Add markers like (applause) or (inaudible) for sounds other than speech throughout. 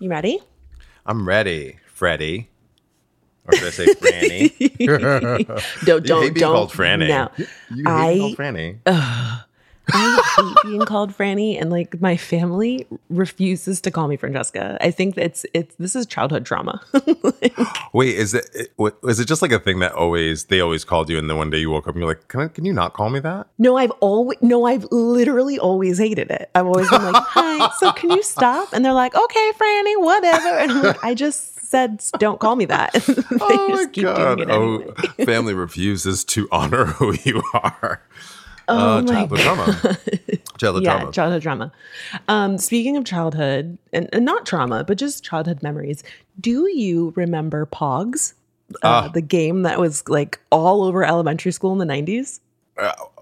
You ready? I'm ready, Freddie. Or should I say Franny? (laughs) (laughs) don't don't hate being don't called Franny. No. You hate I- being called Franny. I hate being called Franny, and like my family refuses to call me Franchesca. I think that's it's this is childhood trauma. (laughs) Wait, is it, it it just like a thing that always they always called you, and then one day you woke up and you're like, can I, can you not call me that? no, I've always no, I've literally always hated it. I've always been like, "Hi, so can you stop?" And they're like, "Okay, Franny, whatever." And I'm like, "I just said don't call me that." (laughs) they oh my just keep god! doing it anyway. Oh, family refuses to honor who you are. Oh uh, childhood trauma. (laughs) Childhood yeah, trauma. childhood trauma. Um, speaking of childhood, and, and not trauma, but just childhood memories, do you remember Pogs? Uh, Ah. the game that was like all over elementary school in the 90s?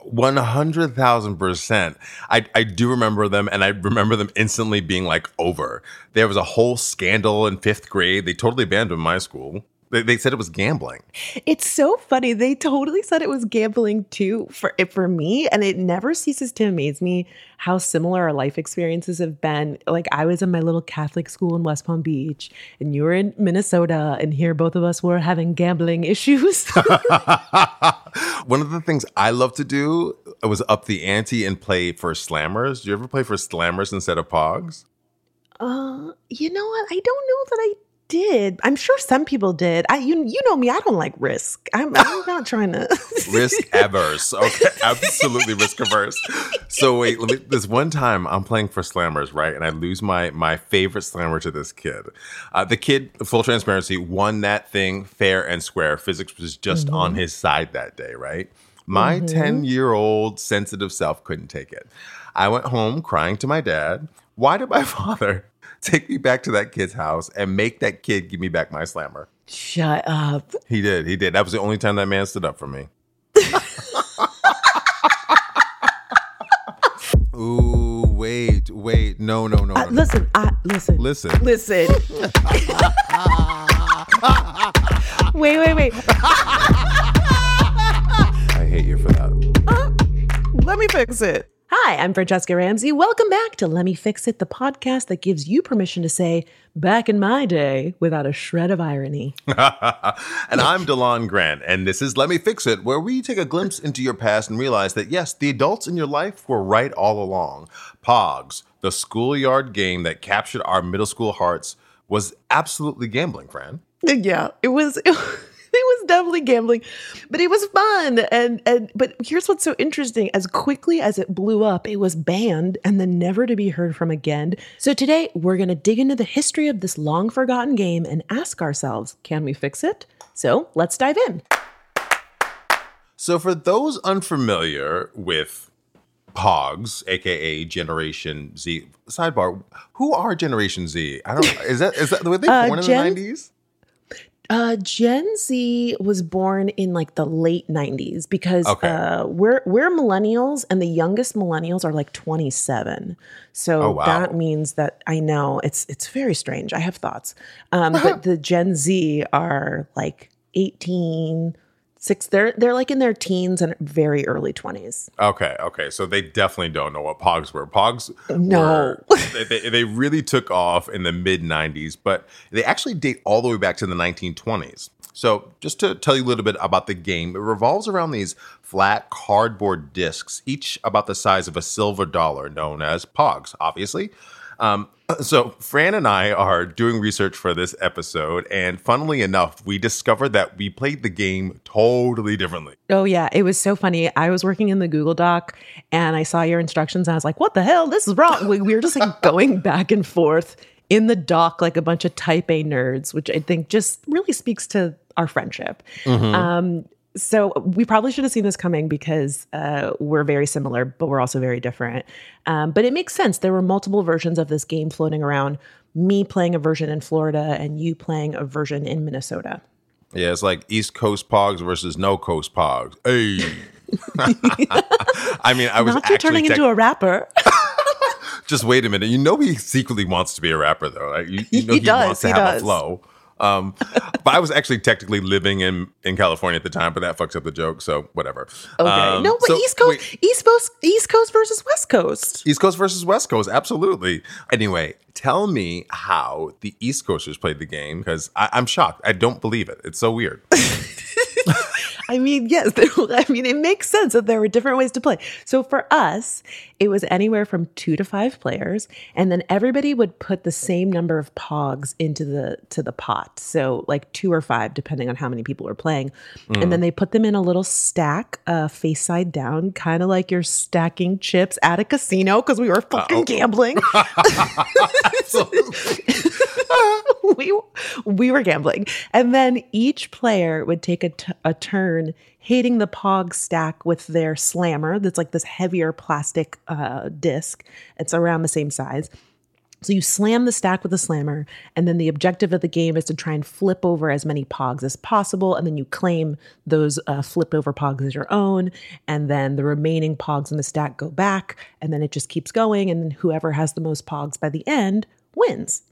One hundred thousand percent. I I do remember them, and I remember them instantly being like over. There was a whole scandal in fifth grade. They totally banned them in my school. They, they said it was gambling. It's so funny. They totally said it was gambling too for for me, and it never ceases to amaze me how similar our life experiences have been. Like I was in my little Catholic school in West Palm Beach, and you were in Minnesota, and here both of us were having gambling (laughs) issues. (laughs) One of the things I love to do was up the ante and play for slammers. Do you ever play for slammers instead of pogs? Uh, you know what? I don't know that I did. I'm sure some people did. I you you know me. I don't like risk. I'm, I'm (laughs) not trying to (laughs) Risk averse. Okay, (laughs) absolutely risk averse. So wait, let me, this one time I'm playing for slammers, right? And I lose my my favorite slammer to this kid. Uh, the kid, full transparency, won that thing fair and square. Physics was just on his side that day, right? My 10 year old sensitive self couldn't take it. I went home crying to my dad. Why did my father take me back to that kid's house and make that kid give me back my slammer? shut up. He did. He did. That was the only time that man stood up for me. (laughs) Ooh, wait, wait. No, no, no. Uh, no. listen, I listen. Listen. Listen. (laughs) wait, wait, wait. I hate you for that. Let me fix it. Hi, I'm Franchesca Ramsey. Welcome back to Let Me Fix It, the podcast that gives you permission to say "back in my day" without a shred of irony. (laughs) and I'm De'lon Grant, and this is Let Me Fix It, where we take a glimpse into your past and realize that, yes, the adults in your life were right all along. Pogs, the schoolyard game that captured our middle school hearts, was absolutely gambling, Fran. yeah it was (laughs) it was definitely gambling but it was fun and and but here's what's so interesting as quickly as it blew up it was banned and then never to be heard from again so today we're to dig into the history of this long forgotten game and ask ourselves can we fix it so let's dive in So, for those unfamiliar with Pogs, aka Generation Z, sidebar, who are Generation Z? I don't. Is that is that (laughs) were they Uh, born in Gen- the nineties? Uh, Gen Z was born in like the late '90s because Okay. uh, we're we're millennials, and the youngest millennials are like 27. So Oh, wow. that means that I know it's it's very strange. I have thoughts, um, (laughs) but the Gen Z are like 18, six. They're they're like in their teens and very early 20s. Okay, okay. So they definitely don't know what Pogs were. Pogs, No. were- (laughs) they, they, they really took off in the mid '90s, but they actually date all the way back to the 1920s. So, just to tell you a little bit about the game, it revolves around these flat cardboard discs, each about the size of a silver dollar, known as Pogs, obviously. Um, so, Fran and I are doing research for this episode, and funnily enough, we discovered that we played the game totally differently. Oh yeah, it was so funny. I was working in the Google Doc and I saw your instructions and I was like, "What the hell? This is wrong." We, we were just like (laughs) going back and forth in the doc like a bunch of type A nerds, which I think just really speaks to our friendship. Um, so we probably should have seen this coming because uh, we're very similar, but we're also very different. Um, but it makes sense. There were multiple versions of this game floating around. Me playing a version in Florida and you playing a version in Minnesota. Yeah, it's like East Coast Pogs versus No Coast Pogs. Hey. (laughs) I mean, I was Not actually turning tech- into a rapper. (laughs) just wait a minute. You know he secretly wants to be a rapper though. Right? You, you know He he, does, wants to he have does. a flow. Um, but I was actually technically living in in California at the time, but that fucks up the joke. So whatever. Okay. Um, no, but so- East Coast, wait, East Coast, East Coast versus West Coast. East Coast versus West Coast, absolutely. Anyway, tell me how the East Coasters played the game because I'm shocked. I don't believe it. It's so weird. (laughs) (laughs) I mean, yes, (laughs) there, I mean, it makes sense that there were different ways to play. So for us, it was anywhere from two to five players, and then everybody would put the same number of pogs into the to the pot. So like two or five, depending on how many people were playing, and then they put them in a little stack, uh, face side down, kind of like you're stacking chips at a casino because we were fucking gambling. (laughs) we we were gambling, and then each player would take a, t- a turn hitting the pog stack with their slammer. That's like this heavier plastic uh, disc. It's around the same size. So you slam the stack with a slammer, and then the objective of the game is to try and flip over as many pogs as possible, and then you claim those uh, flip over pogs as your own, and then the remaining pogs in the stack go back, and then it just keeps going, and then whoever has the most pogs by the end wins.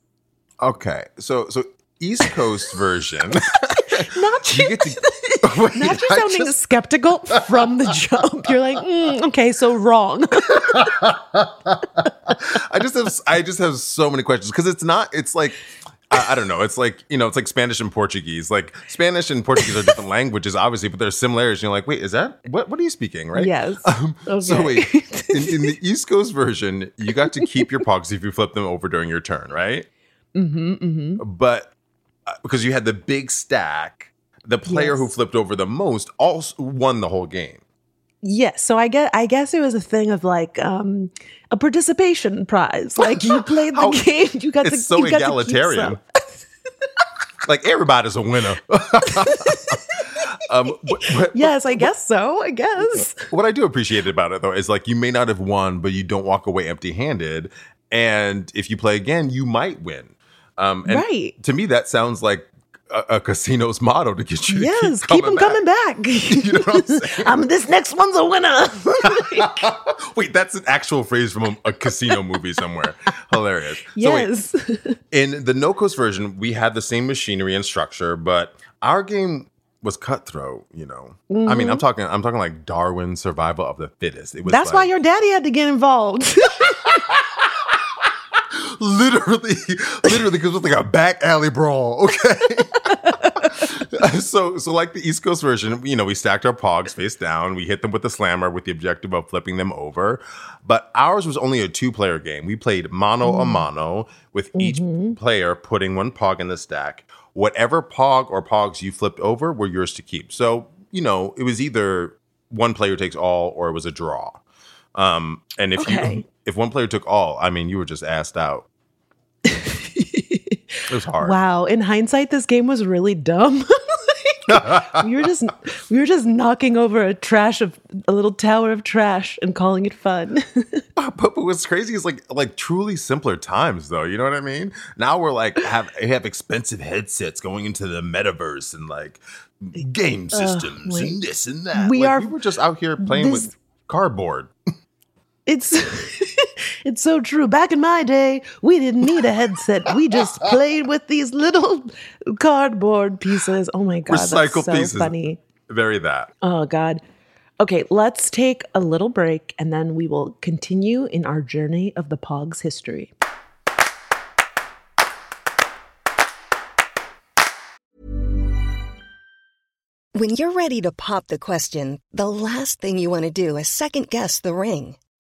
Okay, so so East Coast version. (laughs) (laughs) Not you you, get to. (laughs) Wait, not you sounding just- skeptical from the jump. You're like, mm, okay, so wrong. (laughs) I just have I just have so many questions because it's not. It's like. I, don't know. It's like you know, it's like Spanish and Portuguese. Like Spanish and Portuguese are different languages, obviously, but there's similarities. And you're like, wait, is that what? What are you speaking? Right? yes. Okay. So wait, in, in the East Coast version, you got to keep your pogs if you flip them over during your turn, right? mm-hmm, mm-hmm. But because you had the big stack, the player who flipped over the most also won the whole game. Yes. So I guess I guess it was a thing of like um a participation prize. Like you played the (laughs) How- (laughs) game, you got to It's so you got to keep egalitarian. (laughs) like everybody's a winner. um, but- but- Yes, I guess so. I guess. what I do appreciate about it though is like you may not have won, but you don't walk away empty-handed. And if you play again, you might win. Um, and Right. To me, that sounds like a, a casino's motto to get you. Yes, keep, keep them coming back. (laughs) You know what I'm (laughs) saying? um, this next one's a winner. (laughs) Wait, that's an actual phrase from a, a casino movie somewhere. Hilarious. So wait, yes. in the no coast version, we had the same machinery and structure, but our game was cutthroat. You know, I mean, I'm talking, I'm talking like Darwin survival of the fittest. It was Mm-hmm. That's why your daddy had to get involved. Literally, (laughs) literally, because it was like a back alley brawl. (laughs) Okay. (laughs) so, so like the East Coast version, you know, we stacked our pogs face down. We hit them with the slammer with the objective of flipping them over. But ours was only a two-player game. We played mano a mano with each player putting one pog in the stack. Whatever pog or pogs you flipped over were yours to keep. So, you know, it was either one player takes all or it was a draw. Um, and if Okay. you if one player took all, I mean, you were just asked out. It was hard. wow. In hindsight, this game was really dumb. (laughs) we were just we were just knocking over a trash of a little tower of trash and calling it fun. But, (laughs) (laughs) but what's crazy is like like truly simpler times though. You know what I mean? Now we're like have have expensive headsets going into the metaverse and like game systems wait. and this and that. We Like, are- we were just out here playing this- with cardboard. It's it's so true. Back in my day, we didn't need a headset. We just (laughs) played with these little cardboard pieces. Oh my god, Recycled that's so pieces. funny. Very that. Oh god. Okay, let's take a little break and then we will continue in our journey of the Pogs history. When you're ready to pop the question, the last thing you want to do is second guess the ring.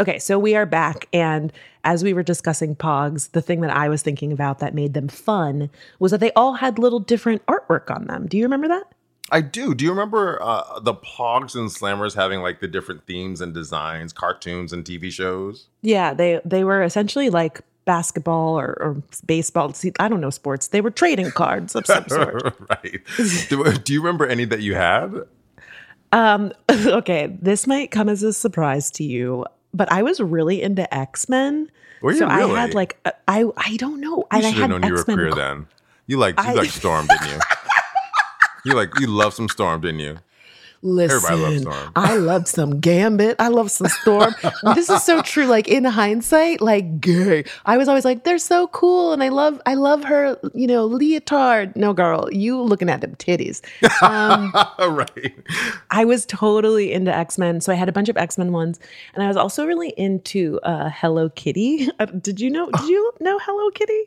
Okay, so we are back. And as we were discussing Pogs, the thing that I was thinking about that made them fun was that they all had little different artwork on them. Do you remember that? I do. Do you remember uh, the Pogs and Slammers having like the different themes and designs, cartoons and TV shows? Yeah, they they were essentially like basketball or, or baseball. See, I don't know sports. They were trading cards of some sort. (laughs) right. Do, do you remember any that you had? Um, (laughs) okay, this might come as a surprise to you, but I was really into X Men. Were you so I had like a- I I don't know. You I should have known you were X-Men queer then. (laughs) You like you like Storm, didn't you? you like you love some Storm, didn't you? Listen. I loved some Gambit. I love some Storm. this is so true. Like in hindsight, like gay. I was always like, they're so cool, and I love, I love her. You know, leotard. No, girl, you looking at them titties. Um, (laughs) right. I was totally into X Men, so I had a bunch of X Men ones, and I was also really into uh, Hello Kitty. (laughs) Uh, did you know? Did you know Hello Kitty?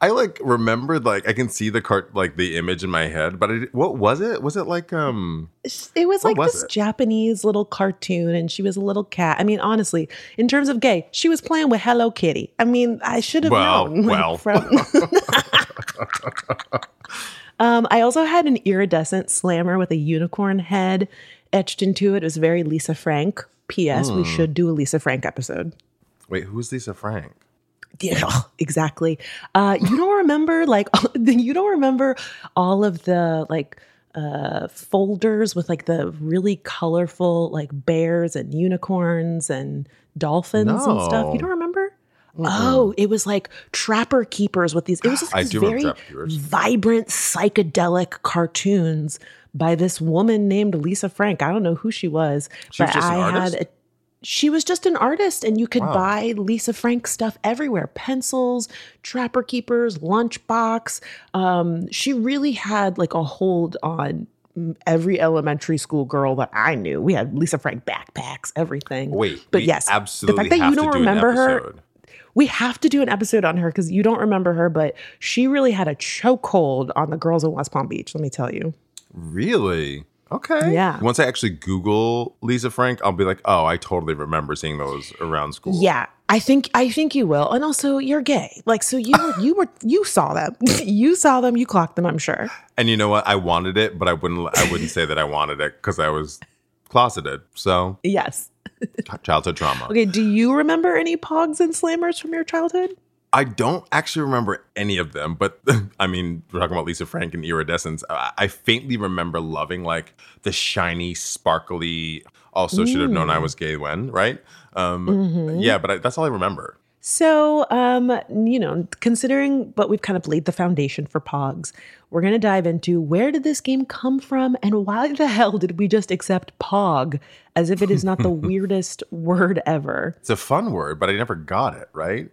I like remembered like I can see the cart like the image in my head, but I, what was it? Was it like um It was like was this it? Japanese little cartoon, and she was a little cat. I mean, honestly, in terms of gay, she was playing with Hello Kitty. I mean, I should have Well, known. like, well. from- (laughs) um, I also had an iridescent slammer with a unicorn head etched into it. It was very Lisa Frank. P.S. Hmm. We should do a Lisa Frank episode. wait, who's Lisa Frank? Yeah, exactly. Uh, you don't remember like (laughs) you don't remember all of the like uh folders with like the really colorful like bears and unicorns and dolphins and stuff. You don't remember? Oh, it was like Trapper Keepers with these. It was just these very Trapper Keepers. vibrant psychedelic cartoons by this woman named Lisa Frank. I don't know who she was, She was but just I had. A, she was just an artist, and you could Wow. buy Lisa Frank stuff everywhere: pencils, Trapper Keepers, Lunchbox. Um, she really had like a hold on every elementary school girl that I knew. We had Lisa Frank backpacks, everything. Wait, but yes, absolutely the fact that you don't do remember her, we have to do an episode on her because you don't remember her, but she really had a chokehold on the girls in West Palm Beach. Let me tell you. Really? Okay. Yeah. Once I actually Google Lisa Frank, I'll be like, oh, I totally remember seeing those around school. Yeah, I think I think you will, and also you're gay, like so you were you were you saw them, (laughs) you saw them, you clocked them. I'm sure. And you know what? I wanted it, but I wouldn't. I wouldn't say that I wanted it because I was closeted. So Yes. childhood trauma. Okay. Do you remember any Pogs and Slammers from your childhood? I don't actually remember any of them, but (laughs) I mean, we're talking about Lisa Frank and iridescence. I, I faintly remember loving like the shiny, sparkly. Also, should have known I was gay when, right? Um, Yeah, but I, that's all I remember. So, um, you know, considering what we've kind of laid the foundation for Pogs, we're going to dive into where did this game come from and why the hell did we just accept Pog as if it is not the (laughs) weirdest word ever? It's a fun word, but I never got it right.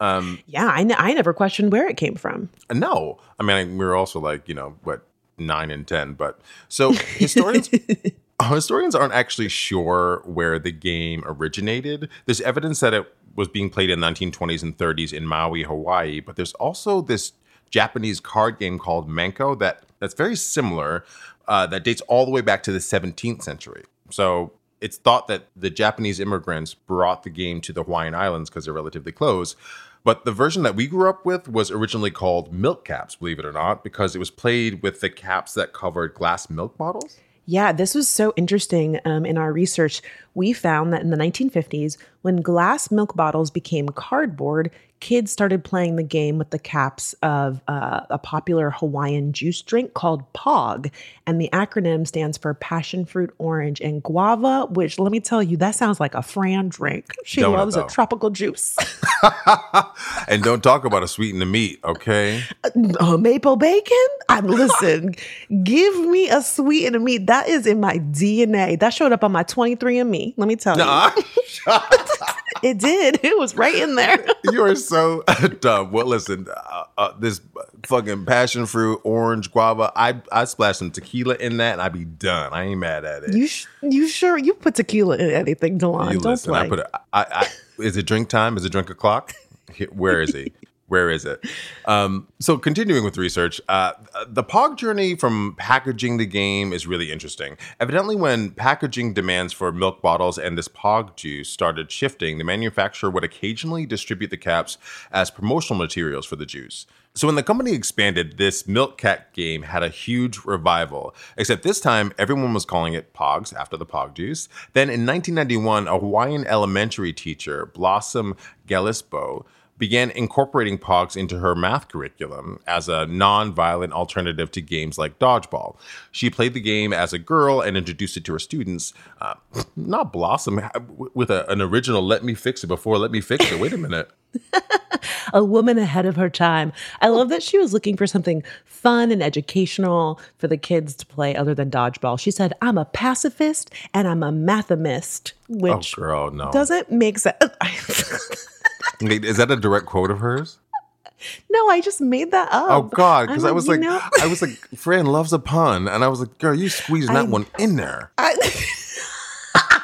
Um, Yeah, I, n- I never questioned where it came from. No, I mean we were also like you know what nine and ten, but so historians (laughs) (laughs) historians aren't actually sure where the game originated. There's evidence that it was being played in the 1920s and 30s in Maui, Hawaii, but there's also this Japanese card game called Menko that that's very similar uh, that dates all the way back to the 17th century. So it's thought that the Japanese immigrants brought the game to the Hawaiian Islands because they're relatively close. But the version that we grew up with was originally called milk caps, believe it or not, because it was played with the caps that covered glass milk bottles. Yeah, this was so interesting. Um, in our research, we found that in the 1950s, when glass milk bottles became cardboard, kids started playing the game with the caps of uh, a popular Hawaiian juice drink called POG. And the acronym stands for passion fruit, orange, and guava, which let me tell you, that sounds like a Fran drink. She Don't it, loves a tropical juice. (laughs) (laughs) and don't talk about a sweeten the meat, okay? uh, maple bacon? I'm listen. (laughs) give me a sweet and a meat. That is in my DNA. That showed up on my 23andMe. Let me tell you. (laughs) (laughs) It did. It was right in there. (laughs) you are so dumb. Well, listen, uh, uh, this fucking passion fruit, orange, guava. I I splash some tequila in that, and I'd be done. I ain't mad at it. You sh- you sure you put tequila in anything, De'lon? You Don't listen. play. I put it. I, I, is it drink time? Is it drink o'clock? Where is he? Where is it? Um, so continuing with research, uh, the Pog journey from packaging the game is really interesting. Evidently, when packaging demands for milk bottles and this Pog juice started shifting, the manufacturer would occasionally distribute the caps as promotional materials for the juice. So when the company expanded, this Milk Cap game had a huge revival. Except this time, everyone was calling it Pogs after the Pog juice. Then in 1991, a Hawaiian elementary teacher, Blossom Galbiso, began incorporating Pogs into her math curriculum as a non-violent alternative to games like dodgeball. She played the game as a girl and introduced it to her students. Uh, not Blossom with a, an original "Let me fix it" before "Let me fix it." Wait a minute. (laughs) a woman ahead of her time. I love that she was looking for something fun and educational for the kids to play other than dodgeball. She said, I'm a pacifist and I'm a mathemist, which oh, girl, no. doesn't make sense. (laughs) Wait, is that a direct quote of hers? no, I just made that up. Oh God, because I was like, know- I was like, Fran loves a pun, and I was like, girl, you squeezing that one in there. I, (laughs)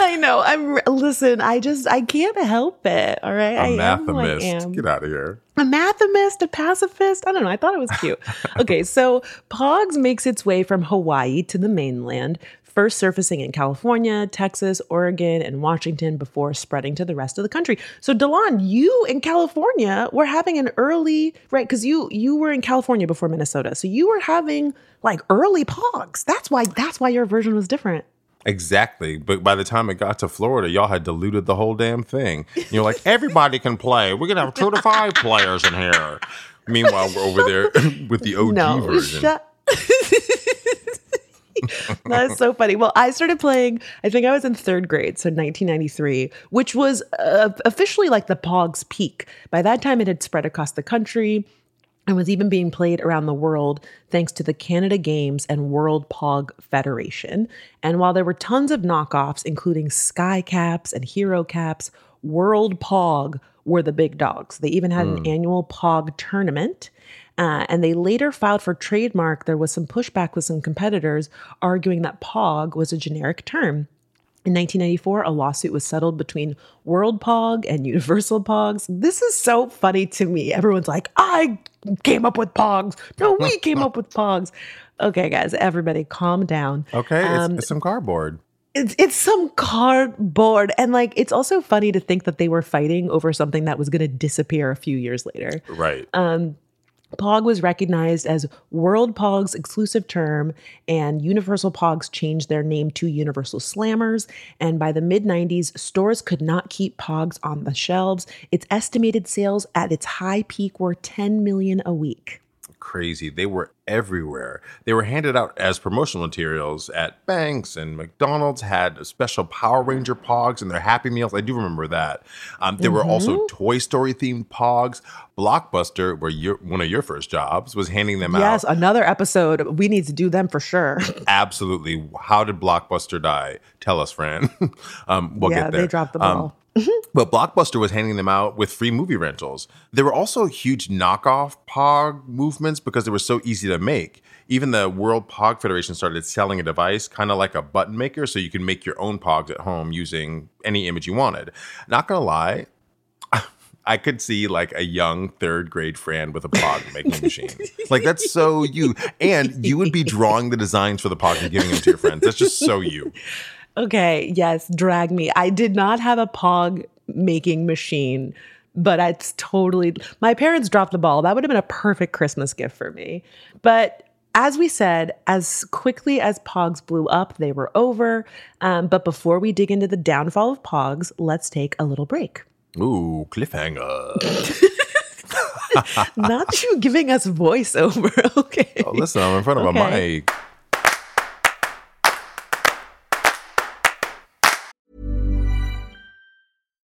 I know. I'm listen. I just I can't help it. All right, I A am who I mathemist. am. Get out of here. a mathemist, a pacifist. I don't know. I thought it was cute. (laughs) okay, so Pogs makes its way from Hawaii to the mainland, first surfacing in California, Texas, Oregon, and Washington before spreading to the rest of the country. So De'lon, you in California were having an early right because you you were in California before Minnesota, so you were having like early Pogs. That's why that's why your version was different. Exactly. But by the time it got to Florida, y'all had diluted the whole damn thing. You're like, everybody can play. We're gonna have two to five (laughs) players in here. Meanwhile, we're over there (laughs) with the OG no, version. shut. (laughs) (laughs) that is so funny. Well, I started playing, I think I was in third grade, so 1993, which was uh, officially like the Pogs peak. By that time, it had spread across the country and was even being played around the world thanks to the Canada Games and World Pog Federation. And while there were tons of knockoffs, including Sky Caps and Hero Caps, World Pog were the big dogs. They even had an annual Pog tournament. Uh, and they later filed for trademark. There was some pushback with some competitors arguing that POG was a generic term. In 1994, a lawsuit was settled between World Pog and (laughs) Universal Pogs. This is so funny to me. Everyone's like, I came up with Pogs. No, we (laughs) came up with Pogs. Okay, guys, everybody calm down. Okay, it's, Um, it's some cardboard. It's, it's some cardboard. And like, it's also funny to think that they were fighting over something that was going to disappear a few years later. Right. Um, Pog was recognized as World Pog's exclusive term, and Universal Pogs changed their name to Universal Slammers. And by the mid 90s, stores could not keep Pogs on the shelves. Its estimated sales at its high peak were 10 million a week. Crazy. They were everywhere. They were handed out as promotional materials at banks and McDonald's had special Power Ranger Pogs and their Happy Meals. I do remember that. Um, there were also Mm-hmm. Toy Story themed Pogs. Blockbuster, where your one of your first jobs was handing them Yes, out. Yes, another episode. We need to do them for sure. (laughs) Absolutely. How did Blockbuster die? Tell us, Fran. (laughs) um, we'll yeah, get there. they dropped the Um, ball. But Blockbuster was handing them out with free movie rentals. There were also huge knockoff POG movements because they were so easy to make. Even the World POG Federation started selling a device, kind of like a button maker, so you can make your own POGs at home using any image you wanted. Not gonna lie, (laughs) I could see like a young third grade Fran with a POG (laughs) making machine. Like that's so you. And you would be drawing the designs for the POG and giving them to your friends. That's just so you. Okay, yes, drag me. I did not have a Pog making machine, but it's totally my parents dropped the ball. That would have been a perfect Christmas gift for me. But as we said, as quickly as Pogs blew up, they were over. Um, but before we dig into the downfall of Pogs, let's take a little break. Ooh, cliffhanger. (laughs) Not you giving us voiceover, (laughs) okay? Oh, listen, I'm in front of a mic.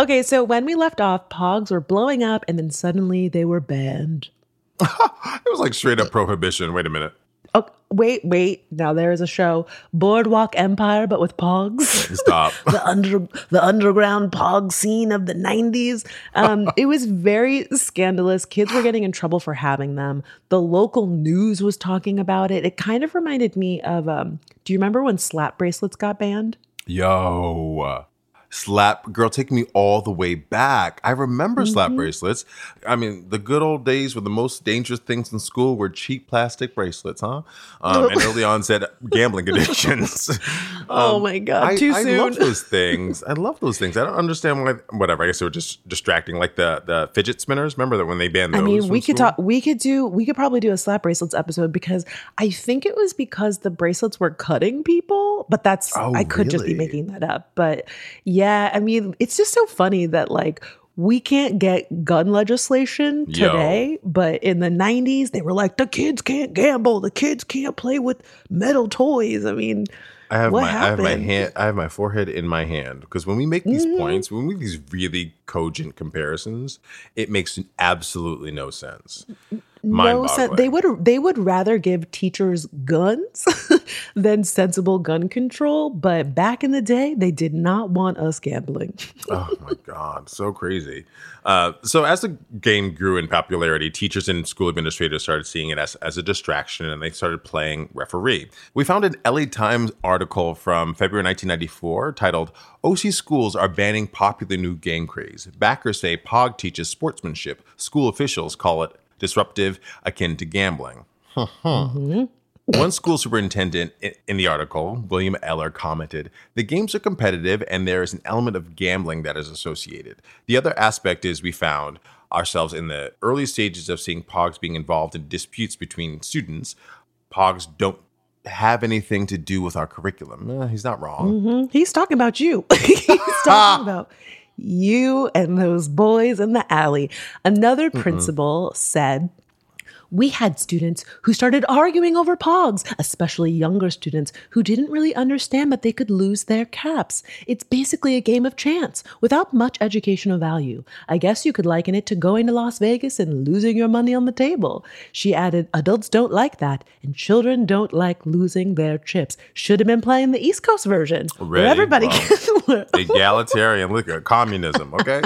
Okay, so when we left off, pogs were blowing up and then suddenly they were banned. (laughs) It was like straight up prohibition. Wait a minute. Oh, wait, wait. Now there is a show, Boardwalk Empire, but with pogs. Stop. (laughs) the under the underground pog scene of the 90s. Um, it was very scandalous. Kids were getting in trouble for having them. The local news was talking about it. It kind of reminded me of um, do you remember when slap bracelets got banned? Yo. Slap girl, take me all the way back. I remember slap bracelets. I mean, the good old days were the most dangerous things in school were cheap plastic bracelets, huh? Um, and (laughs) early onset gambling addictions. (laughs) Oh Um, my God, I, too I love soon. those (laughs) things. I love those things. I don't understand why. Whatever. I guess they were just distracting, like the the fidget spinners. Remember that when they banned those? I mean, we could school? talk. We could do. We could probably do a slap bracelets episode because I think it was because the bracelets were cutting people. But that's Oh, I could just be making that up. But yeah, I mean, it's just so funny that like we can't get gun legislation Yo. today, but in the '90s they were like the kids can't gamble, the kids can't play with metal toys. I mean, I have What my I have my hand I have my forehead in my hand because when we make these Mm-hmm. points, when we make these really cogent comparisons, it makes absolutely no sense. No sense. They would they would rather give teachers guns (laughs) than sensible gun control. But back in the day, they did not want us gambling. (laughs) oh my god, so crazy. Uh, so as the game grew in popularity, teachers and school administrators started seeing it as, as a distraction, and they started playing referee. We found an LA Times article from February 1994 titled "OC Schools Are Banning Popular New Game Craze." Backers say Pog teaches sportsmanship. School officials call it disruptive, akin to gambling. One school superintendent in the article, William Eller, commented The games are competitive and there is an element of gambling that is associated. The other aspect is we found ourselves in the early stages of seeing POGs being involved in disputes between students. POGs don't have anything to do with our curriculum. Eh, he's not wrong. Mhm. He's talking about you. (laughs) He's talking (laughs) about you and those boys in the alley. Another mm-hmm. principal said, we had students who started arguing over pogs, especially younger students who didn't really understand that they could lose their caps. It's basically a game of chance without much educational value. I guess you could liken it to going to Las Vegas and losing your money on the table. She added, Adults don't like that, and children don't like losing their chips. Should have been playing the East Coast version where everybody Well. (laughs) Egalitarian, look at communism, okay?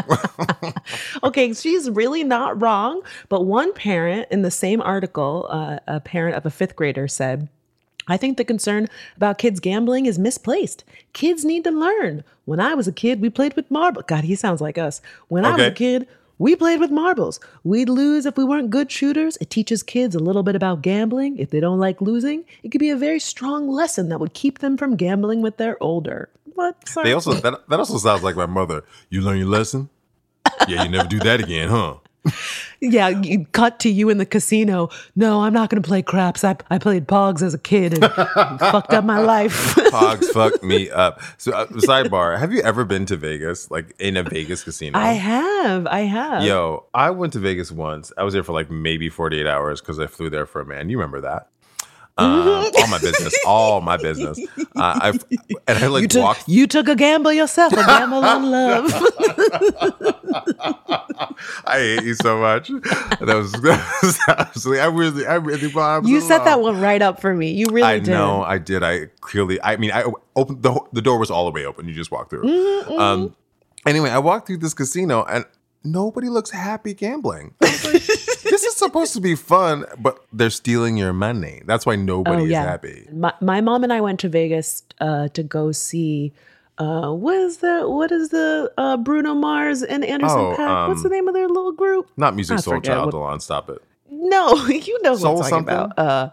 (laughs) okay, she's really not wrong. But one parent in the same article, uh, a parent of a fifth grader said, I think the concern about kids gambling is misplaced. Kids need to learn. When I was a kid, we played with marbles. God, he sounds like us. When I was a kid, we played with marbles. We'd lose if we weren't good shooters. It teaches kids a little bit about gambling. If they don't like losing, it could be a very strong lesson that would keep them from gambling with their older. What? Sorry. they also that, that also sounds like my mother. You learn your lesson? Yeah, you never do that again, huh? Yeah, you cut to you in the casino. No, I'm not going to play craps. I, I played Pogs as a kid and (laughs) fucked up my life. Pogs (laughs) fucked me up. So, uh, sidebar: Have you ever been to Vegas, like in a Vegas casino? I have. I have. Yo, I went to Vegas once. I was there for like maybe 48 hours because I flew there for a man. You remember that? Uh, all my business, (laughs) all my business. Uh, I and I like you, took, walked. you took a gamble yourself, a gamble on (laughs) love. I hate you so much. That was, (laughs) that was absolutely. I really, I really. I you set that one right up for me. You really I did. know, I did. I clearly, I mean, I opened the the door was all the way open. You just walked through. Mm-hmm, Um. Anyway, I walked through this casino and nobody looks happy gambling. Like, this is supposed to be fun, but they're stealing your money. That's why nobody is happy. My, my mom and I went to Vegas uh, to go see. Uh, what is the what is the uh, Bruno Mars and Anderson Oh, Paak? What's the um, name of their little group? Not music I soul child, what- De'lon, stop it. No, (laughs) you know Soul what I'm talking something? about. Uh,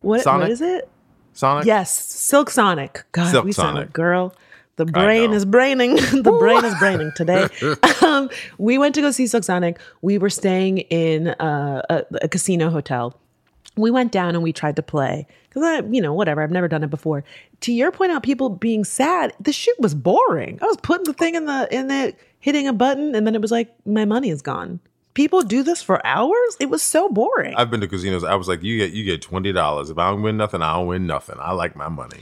what what is it? Sonic? Yes, Silk Sonic. God, Silk we sound Sonic. girl. The brain is braining. (laughs) the brain is braining today. (laughs) um, we went to go see Silk Sonic. We were staying in uh, a, a casino hotel. We went down and we tried to play because I, you know, whatever. I've never done it before. To your point out, people being sad. The shit was boring. I was putting the thing in the in the hitting a button, and then it was like my money is gone. People do this for hours. It was so boring. I've been to casinos. I was like, you get you get twenty dollars. If I don't win nothing, I don't win nothing. I like my money.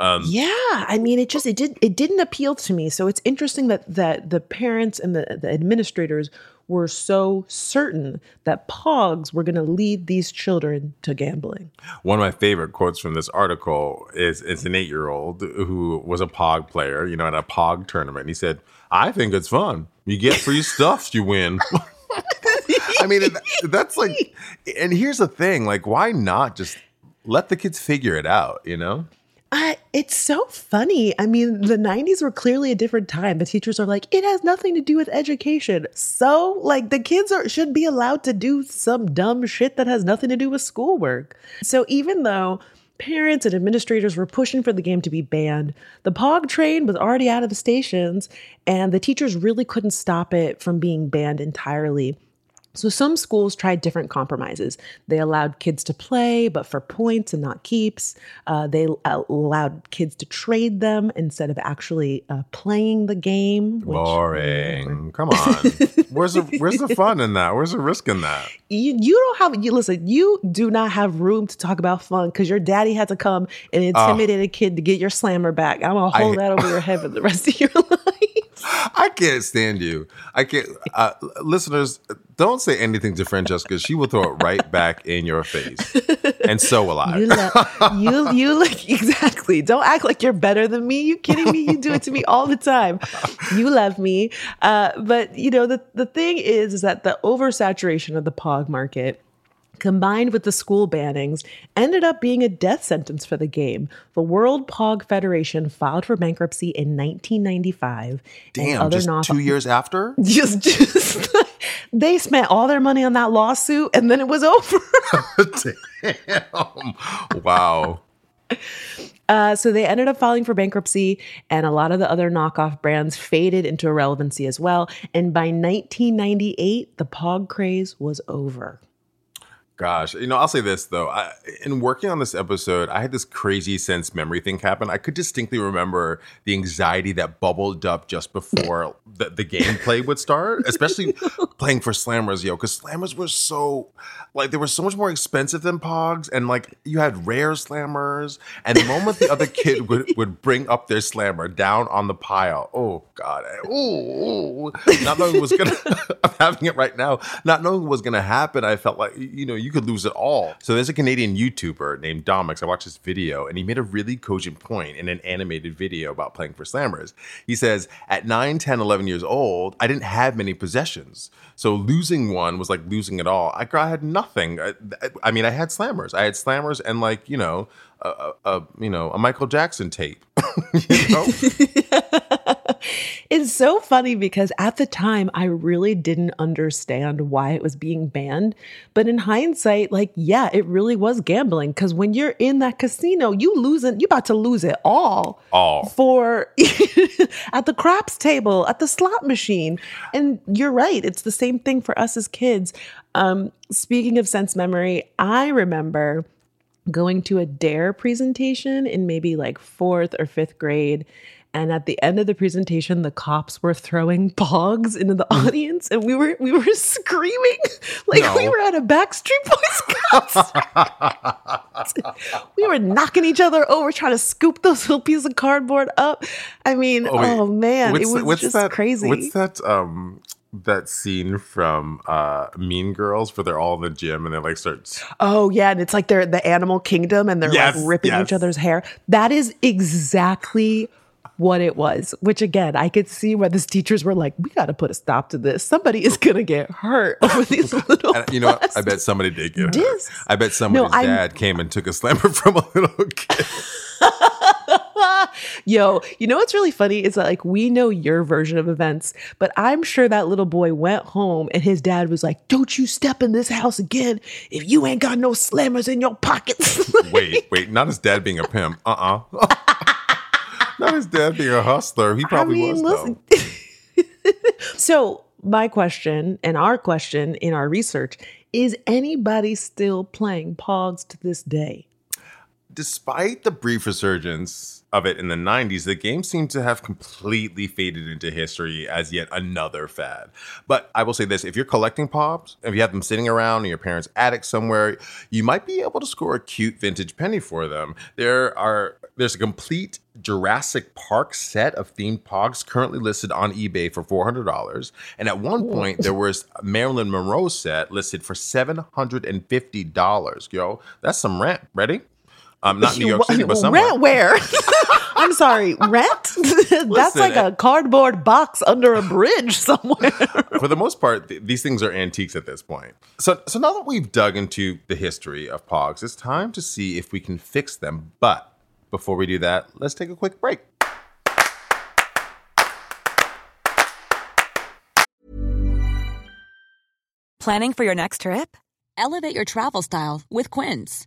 Um, yeah, I mean, it just it did it didn't appeal to me. So it's interesting that that the parents and the, the administrators were so certain that Pogs were going to lead these children to gambling. One of my favorite quotes from this article is it's an eight year old who was a Pog player, you know, at a Pog tournament. And he said, I think it's fun. You get free stuff, you win. (laughs) I mean, that's like, and here's the thing like, why not just let the kids figure it out, you know? I, it's so funny. I mean, the 90s were clearly a different time. The teachers are like, it has nothing to do with education. So, like, the kids are should be allowed to do some dumb shit that has nothing to do with schoolwork. So, even though parents and administrators were pushing for the game to be banned, the POG train was already out of the stations, and the teachers really couldn't stop it from being banned entirely. So some schools tried different compromises. They allowed kids to play, but for points and not keeps. Uh, they uh, allowed kids to trade them instead of actually uh, playing the game. which- Boring. Come on. (laughs) Where's the where's the fun in that? Where's the risk in that? You, you don't have you listen. You do not have room to talk about fun because your daddy had to come and intimidate a kid to get your slammer back. I'm gonna hold I- that over your head for the rest of your (laughs) life. I can't stand you. I can't. Uh, listeners, don't say anything to Franchesca. She will throw it right back in your face, and so will I. You, lo- you, you look (laughs) exactly. Don't act like you're better than me. You kidding me? You do it to me all the time. You love me, uh, but you know the the thing is, is that the oversaturation of the pog market. Combined with the school bannings, ended up being a death sentence for the game. The World Pog Federation filed for bankruptcy in 1995. Damn, just two years after. (laughs) just, just (laughs) they spent all their money on that lawsuit, and then it was (laughs) over. Damn. Wow. Uh, so they ended up filing for bankruptcy, and a lot of the other knockoff brands faded into irrelevancy as well. And by 1998, the Pog craze was over. Gosh, you know, I'll say this though. I, in working on this episode, I had this crazy sense memory thing happen. I could distinctly remember the anxiety that bubbled up just before the, the gameplay would start, especially (laughs) playing for slammers, yo, because slammers were so like they were so much more expensive than pogs, and like you had rare slammers, and the moment the other kid (laughs) would, would bring up their slammer down on the pile, oh god, ooh, not knowing was gonna, (laughs) I'm having it right now, not knowing what was gonna happen, I felt like you know you could lose it all. So there's a Canadian YouTuber named Domix. I watched this video, and he made a really cogent point in an animated video about playing for slammers. He says, at 9, 10, 11 years old, I didn't have many possessions. So losing one was like losing it all. I, I had nothing. I, I mean, I had slammers. I had slammers and like you know, a, a, a you know a Michael Jackson tape. (laughs) you know, (laughs) (laughs) It's so funny because at the time, I really didn't understand why it was being banned. But in hindsight, like, yeah, it really was gambling. Because when you're in that casino, you losing, you about to lose it all. All. For (laughs) at the craps table, at the slot machine. And you're right. It's the same thing for us as kids. Um, speaking of sense memory, I remember going to a dare presentation in maybe like fourth or fifth grade and at the end of the presentation the cops were throwing (laughs) pogs into the audience and we were we were (laughs) screaming like we were at a backstreet boys (laughs) concert we were knocking each other over trying to scoop those little pieces of cardboard up i mean oh, wait. man it What's was what's just that, crazy What's that? Um, that scene from uh Mean Girls where they're all in the gym and they like start. Oh yeah, and it's like they're the animal kingdom and they're Yes, like ripping yes. each other's hair. That is exactly what it was, which again, I could see where these teachers were like, we got to put a stop to this. Somebody is going to get hurt (laughs) over these little. And you know? I bet somebody did get hurt. I bet somebody's I'm- dad came and took a slammer (laughs) from a little kid. (laughs) Yo, you know what's really funny is that like we know your version of events, but I'm sure that little boy went home and his dad was like, "Don't you step in this house again if you ain't got no slammers in your pockets." wait, wait, not his dad being a pimp. Uh uh not his dad being a hustler. He probably was, though. (laughs) so, my question and our question in our research is anybody still playing Pogs to this day? Despite the brief resurgence of it in the 90s, the game seemed to have completely faded into history as yet another fad. But I will say this if you're collecting Pogs, if you have them sitting around in your parents' attic somewhere, you might be able to score a cute vintage penny for them. There are there's a complete Jurassic Park set of themed Pogs currently listed on eBay for $400. And at one point, there was a Marilyn Monroe set listed for $750. Yo, that's some rent. Ready? Um, not New York (laughs) City, but somewhere. Rent where? (laughs) I'm sorry, rent? (laughs) That's like a cardboard box under a bridge somewhere. for the most part, th- these things are antiques at this point. So, so now that we've dug into the history of Pogs, it's time to see if we can fix them. But before we do that, let's take a quick break. Planning for your next trip? Elevate your travel style with Quince.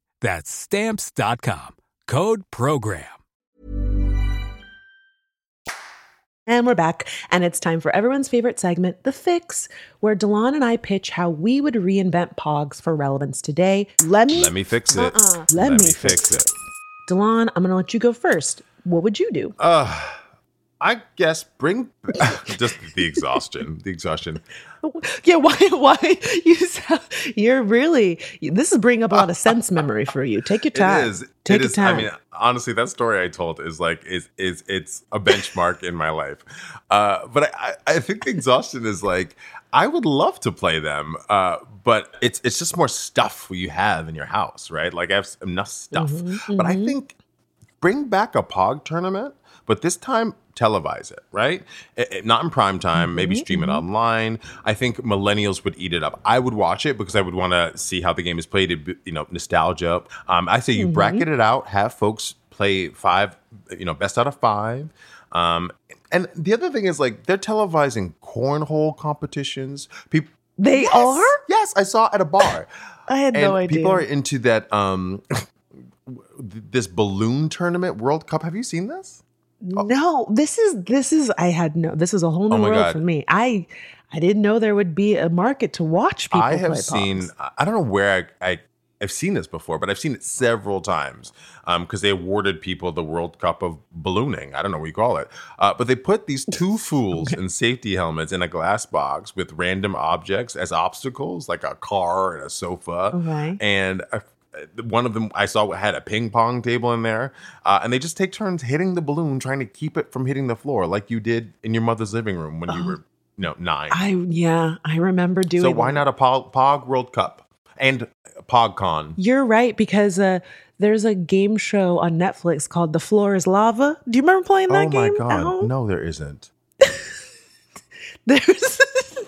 That's stamps.com. Code program. And we're back, and it's time for everyone's favorite segment, The Fix, where De'lon and I pitch how we would reinvent Pogs for relevance today. Let me, Let me fix it. Uh-uh. Let me fix it. De'lon, I'm going to let you go first. What would you do? Uh, I guess bring (laughs) just the exhaustion. The exhaustion. yeah, why? Why you? Sound, you're really. This is bringing up a lot of sense memory for you. Take your (laughs) time. It is. Take it your is. time. I mean, honestly, that story I told is like is is it's a benchmark in my life. Uh, but I, I think the exhaustion is like I would love to play them, uh, but it's it's just more stuff you have in your house, right? Like I have enough stuff. Mm-hmm, But I think bring back a Pog tournament, but this time televise it, right? It- it- not in prime time, maybe Mm-hmm, stream it online. I think millennials would eat it up. I would watch it because I would want to see how the game is played, you know, nostalgia. Um, I say you Mm-hmm. bracket it out, have folks play five, you know, best out of five. Um, and the other thing is like they're televising cornhole competitions. People they Yes! are. Yes, I saw at a bar. (laughs) I had and no idea. People are into that um (laughs) this balloon tournament World Cup. Have you seen this? No, this is this is. I had no. This is a whole new Oh world God. for me. I I didn't know there would be a market to watch people I have seen. Pogs. I don't know where I, I I've seen this before, but I've seen it several times because they awarded people the World Cup of ballooning. I don't know what you call it, uh, but they put these (laughs) two fools in safety helmets in a glass box with random objects as obstacles, like a car and a sofa, Okay. and. A, one of them I saw had a ping pong table in there, uh, and they just take turns hitting the balloon, trying to keep it from hitting the floor, like you did in your mother's living room when you were, you know, nine. I yeah, I remember doing. so why not a Pog, Pog World Cup? and PogCon. You're right because uh, there's a game show on Netflix called The Floor Is Lava. Do you remember playing that game? Oh my god! No, there isn't. (laughs) (laughs) There's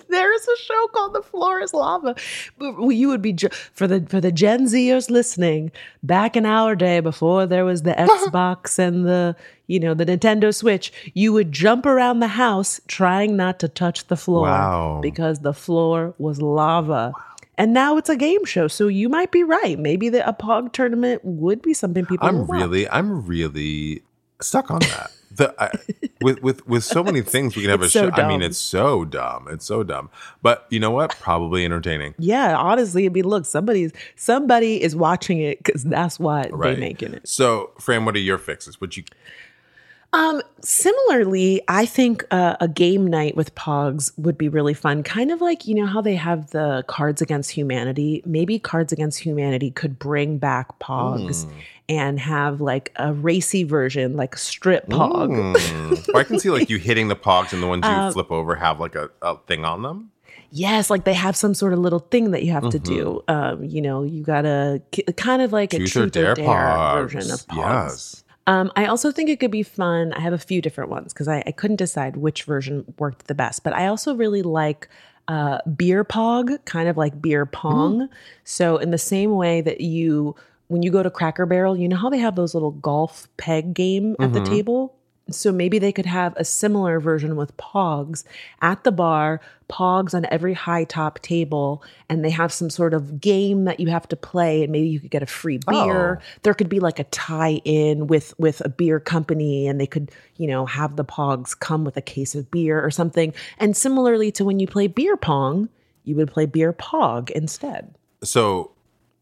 there's a show called The Floor Is Lava. But You would be for the for the Gen Zers listening. Back in our day, before there was the (laughs) Xbox and the you know the Nintendo Switch, you would jump around the house trying not to touch the floor Wow. because the floor was lava. And now it's a game show, so you might be right. Maybe the, a Pog tournament would be something people. I'm really, I'm really stuck on that. The, I, with with with so many things we can have a so show. I mean, it's so dumb. It's so dumb. But you know what? Probably entertaining. Yeah, honestly, I mean, look, somebody's somebody is watching it because that's why Right. they making it. So, Fran, what are your fixes? Would you? Um, similarly, I think uh, a game night with Pogs would be really fun. Kind of like you know how they have the Cards Against Humanity. Maybe Cards Against Humanity could bring back Pogs and have like a racy version, like strip Pog. Or I can see like you hitting the pogs and the ones you (laughs) Um, flip over have like a, a thing on them. Yes, like they have some sort of little thing that you have to do. Um, you know, you gotta ki- kind of like a Truth or dare, dare version of Pogs. Yes. Um, I also think it could be fun. I have a few different ones because I, I couldn't decide which version worked the best. But I also really like uh, beer pog, kind of like beer pong. So in the same way that you, when you go to Cracker Barrel, you know how they have those little golf peg game at the table. So maybe they could have a similar version with pogs at the bar, pogs on every high top table, and they have some sort of game that you have to play, and maybe you could get a free beer. Oh. There could be like a tie-in with with a beer company, and they could, you know, have the pogs come with a case of beer or something. And similarly to when you play beer pong, you would play beer pog instead. So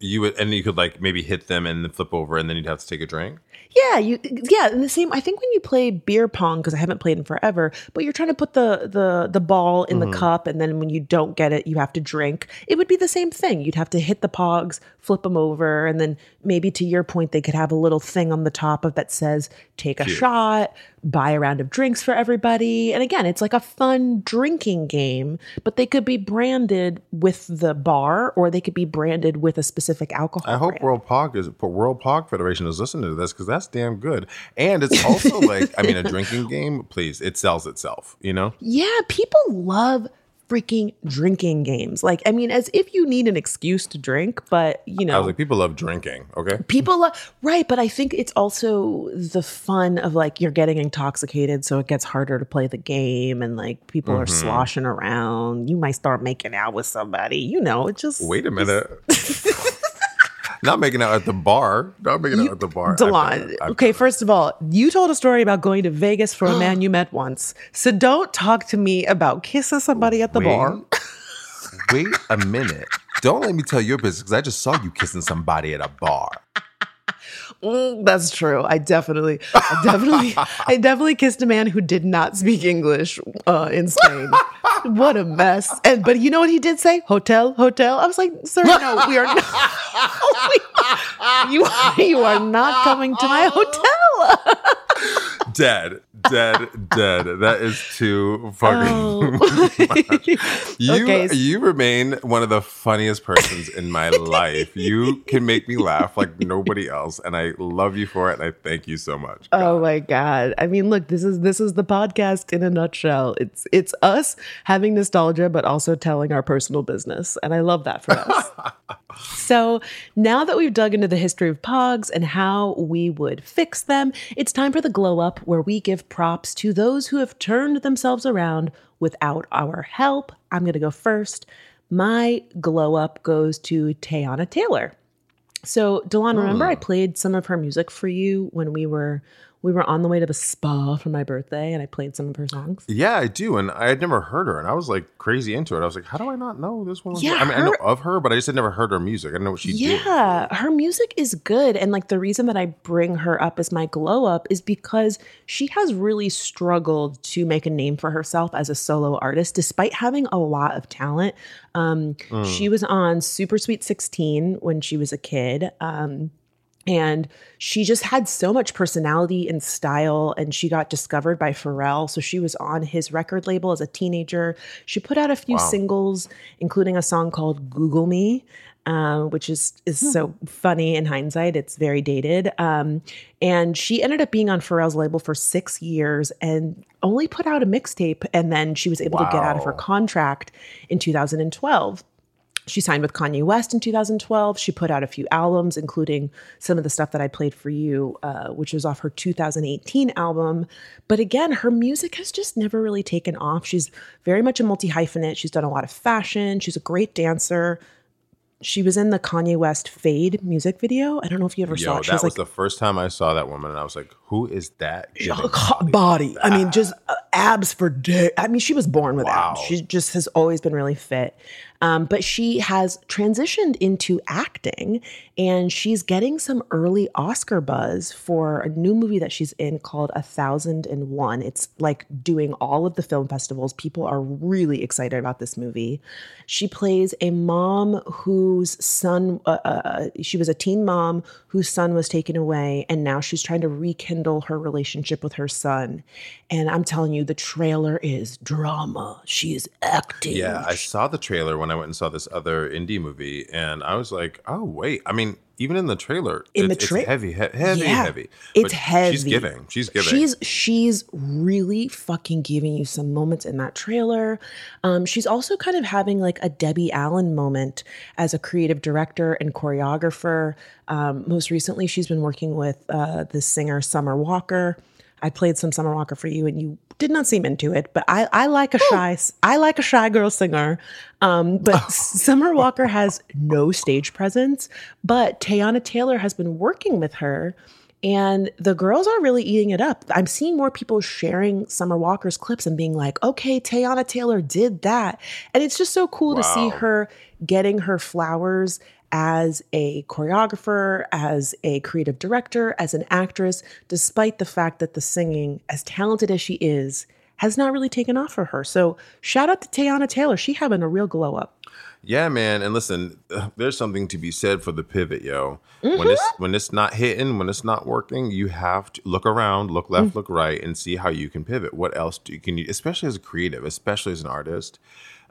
you would, and you could like maybe hit them and then flip over, and then you'd have to take a drink. Yeah, you yeah, and the same I think when you play beer pong because I haven't played in forever, but you're trying to put the the the ball in the mm-hmm. cup and then when you don't get it, you have to drink. It would be the same thing. You'd have to hit the pogs, flip them over and then maybe to your point they could have a little thing on the top of that says take a shot, buy a round of drinks for everybody. And again, it's like a fun drinking game, but they could be branded with the bar or they could be branded with a specific alcohol. I hope brand. World Pog is World Pog Federation is listening to this because that's damn good, and it's also like I mean a drinking (laughs) game. Please, it sells itself. You know. Yeah, people love freaking drinking games. Like, I mean, as if you need an excuse to drink, but you I know, was like, people love drinking. Okay. people love, right. But I think it's also the fun of like you're getting intoxicated, so it gets harder to play the game, and like people are Mm-hmm. sloshing around. You might start making out with somebody, you know, it just. Wait a minute. (laughs) Not making out at the bar. Not making out at the bar. De'lon. Okay, done first of all, you told a story about going to Vegas for a man you met once. So don't talk to me about kissing somebody at the Wait. bar. (laughs) Wait a minute. Don't let me tell your business because I just saw you kissing somebody at a bar. Mm, that's true. I definitely, I definitely, (laughs) I definitely kissed a man who did not speak English uh, in Spain. What a mess! And but you know what he did say? Hotel, hotel. I was like, sir, no, we are not. (laughs) you, you are not coming to my (laughs) hotel. (laughs) Dead, dead, dead. That is too fucking. Oh. (laughs) You Okay, you remain one of the funniest persons in my (laughs) life. You can make me laugh like nobody else, and I love you for it. And I thank you so much. Oh my god. I mean, look, this is this is the podcast in a nutshell. It's it's us having nostalgia but also telling our personal business, and I love that for us. (laughs) so, now that we've dug into the history of pogs and how we would fix them, it's time for the glow up where we give props to those who have turned themselves around without our help. I'm going to go first. My glow up goes to Teyana Taylor. So, De'lon, remember I oh. played some of her music for you when we were we were on the way to the spa for my birthday, and I played some of her songs. Yeah, I do, and I had never heard her, and I was like crazy into it. I was like, how do I not know this one? Yeah, I mean, I know of her, but I just had never heard her music. I didn't know what she did. Yeah, her music is good, and like the reason that I bring her up as my glow up is because she has really struggled to make a name for herself as a solo artist, despite having a lot of talent. Um, She was on Super Sweet Sixteen when she was a kid. Um, and she just had so much personality and style and she got discovered by Pharrell so she was on his record label as a teenager she put out a few Wow. singles including a song called Google Me um, which is is so funny in hindsight. It's very dated. Um, and she ended up being on Pharrell's label for six years and only put out a mixtape, and then she was able to get out of her contract in 2012. She signed with Kanye West in 2012. She put out a few albums, including some of the stuff that I played for you, uh, which was off her 2018 album. But again, her music has just never really taken off. She's very much a multi hyphenate. She's done a lot of fashion. She's a great dancer. She was in the Kanye West Fade music video. I don't know if you ever saw it. She that was was like the first time I saw that woman, and I was like, "Who is that?" body. I mean, just uh, abs for days. I mean, she was born with abs. She just has always been really fit. Um, but she has transitioned into acting and she's getting some early Oscar buzz for a new movie that she's in called A Thousand and One. It's like doing all of the film festivals. People are really excited about this movie. She plays a mom whose son, uh, uh, she was a teen mom whose son was taken away, and now she's trying to rekindle her relationship with her son. And I'm telling you, the trailer is drama. She is acting. Yeah, I saw the trailer when I went and saw this other indie movie, and I was like, "Oh wait!" I mean, even in the trailer, In the it's, tra- it's heavy, he- heavy, Yeah, heavy. It's But heavy. She's giving. She's giving. She's she's really fucking giving you some moments in that trailer. Um, she's also kind of having like a Debbie Allen moment as a creative director and choreographer. Um, most recently, she's been working with uh, the singer Summer Walker. I played some Summer Walker for you, and you did not seem into it. But I, I like a shy, I like a shy girl singer. Um, but (laughs) Summer Walker has no stage presence. But Teyana Taylor has been working with her, and the girls are really eating it up. I'm seeing more people sharing Summer Walker's clips and being like, "Okay, Teyana Taylor did that," and it's just so cool to see her getting her flowers as a choreographer, as a creative director, as an actress, despite the fact that the singing, as talented as she is, has not really taken off for her. So shout out to Teyana Taylor. She having a real glow up. Yeah, man. And listen, there's something to be said for the pivot, yo. Mm-hmm. When it's when it's not hitting, when it's not working, you have to look around, look left, look right, and see how you can pivot. What else do you can you, especially as a creative, especially as an artist.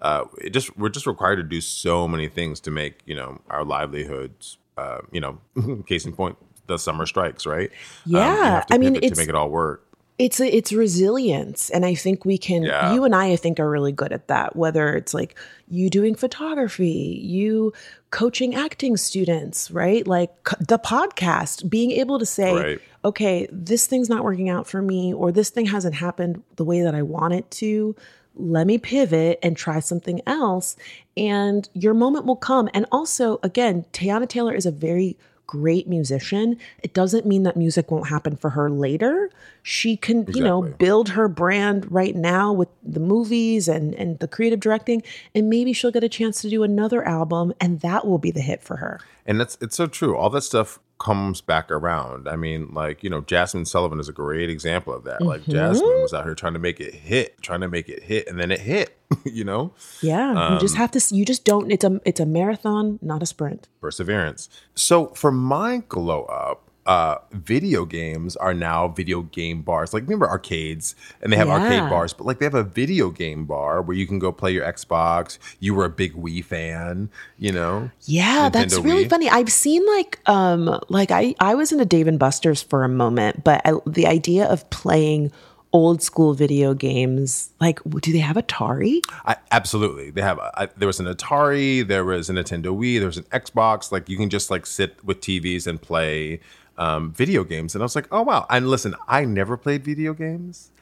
Uh, it just we're just required to do so many things to make you know our livelihoods. Uh, you know, (laughs) case in point, the summer strikes, right? Um, Yeah, to I mean, pivot to make it all work. It's a, it's resilience and i think we can Yeah. you and i i think are really good at that whether it's like you doing photography you coaching acting students right like the podcast being able to say Right. okay this thing's not working out for me or this thing hasn't happened the way that i want it to let me pivot and try something else and your moment will come and also again teyana taylor is a very great musician it doesn't mean that music won't happen for her later. She can you know build her brand right now with the movies and and the creative directing and maybe she'll get a chance to do another album and that will be the hit for her. And that's it's so true. All that stuff comes back around. I mean, like, you know, Jazmine Sullivan is a great example of that. Like Mm-hmm. Jazmine was out here trying to make it hit, trying to make it hit, and then it hit, (laughs) you know? yeah you just have to you just don't it's a it's a marathon not a sprint Perseverance. So for my glow up, uh video games are now video game bars. Like remember arcades and they have arcade bars, but like they have a video game bar where you can go play your Xbox. You were a big Wii fan, you know? Yeah, that's really Wii. funny. I've seen like um like I I was into Dave and Buster's for a moment, but I, the idea of playing old school video games, like do they have Atari? I, absolutely. They have. I, there was an Atari. There was a Nintendo Wii. There was an Xbox. Like you can just like sit with TVs and play um, video games. And I was like, oh wow. And listen, I never played video games. (laughs)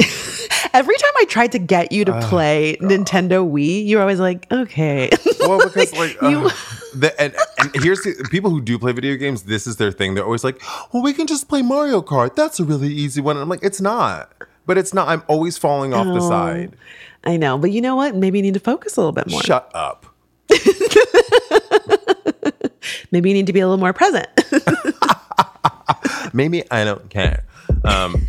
Every time I tried to get you to play Nintendo Wii, you're always like, okay. Well, because like (laughs) uh, the, and, and here's the people who do play video games. This is their thing. They're always like, well, we can just play Mario Kart. That's a really easy one. And I'm like, it's not. But it's not. I'm always falling off the Oh. side. I know, but you know what? Maybe you need to focus a little bit more. Shut up. (laughs) Maybe you need to be a little more present. Maybe I don't care. Um,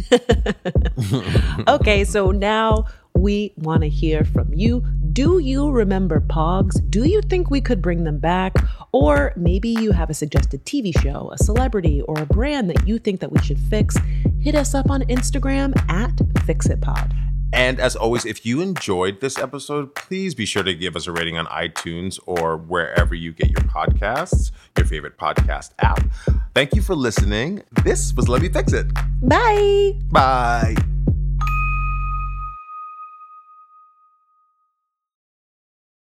(laughs) okay, so now we want to hear from you. Do you remember Pogs? Do you think we could bring them back? Or maybe you have a suggested TV show, a celebrity, or a brand that you think that we should fix. Hit us up on Instagram at FixItPod. And as always, if you enjoyed this episode, please be sure to give us a rating on iTunes or wherever you get your podcasts, your favorite podcast app. Thank you for listening. This was Let Me Fix It. Bye. Bye.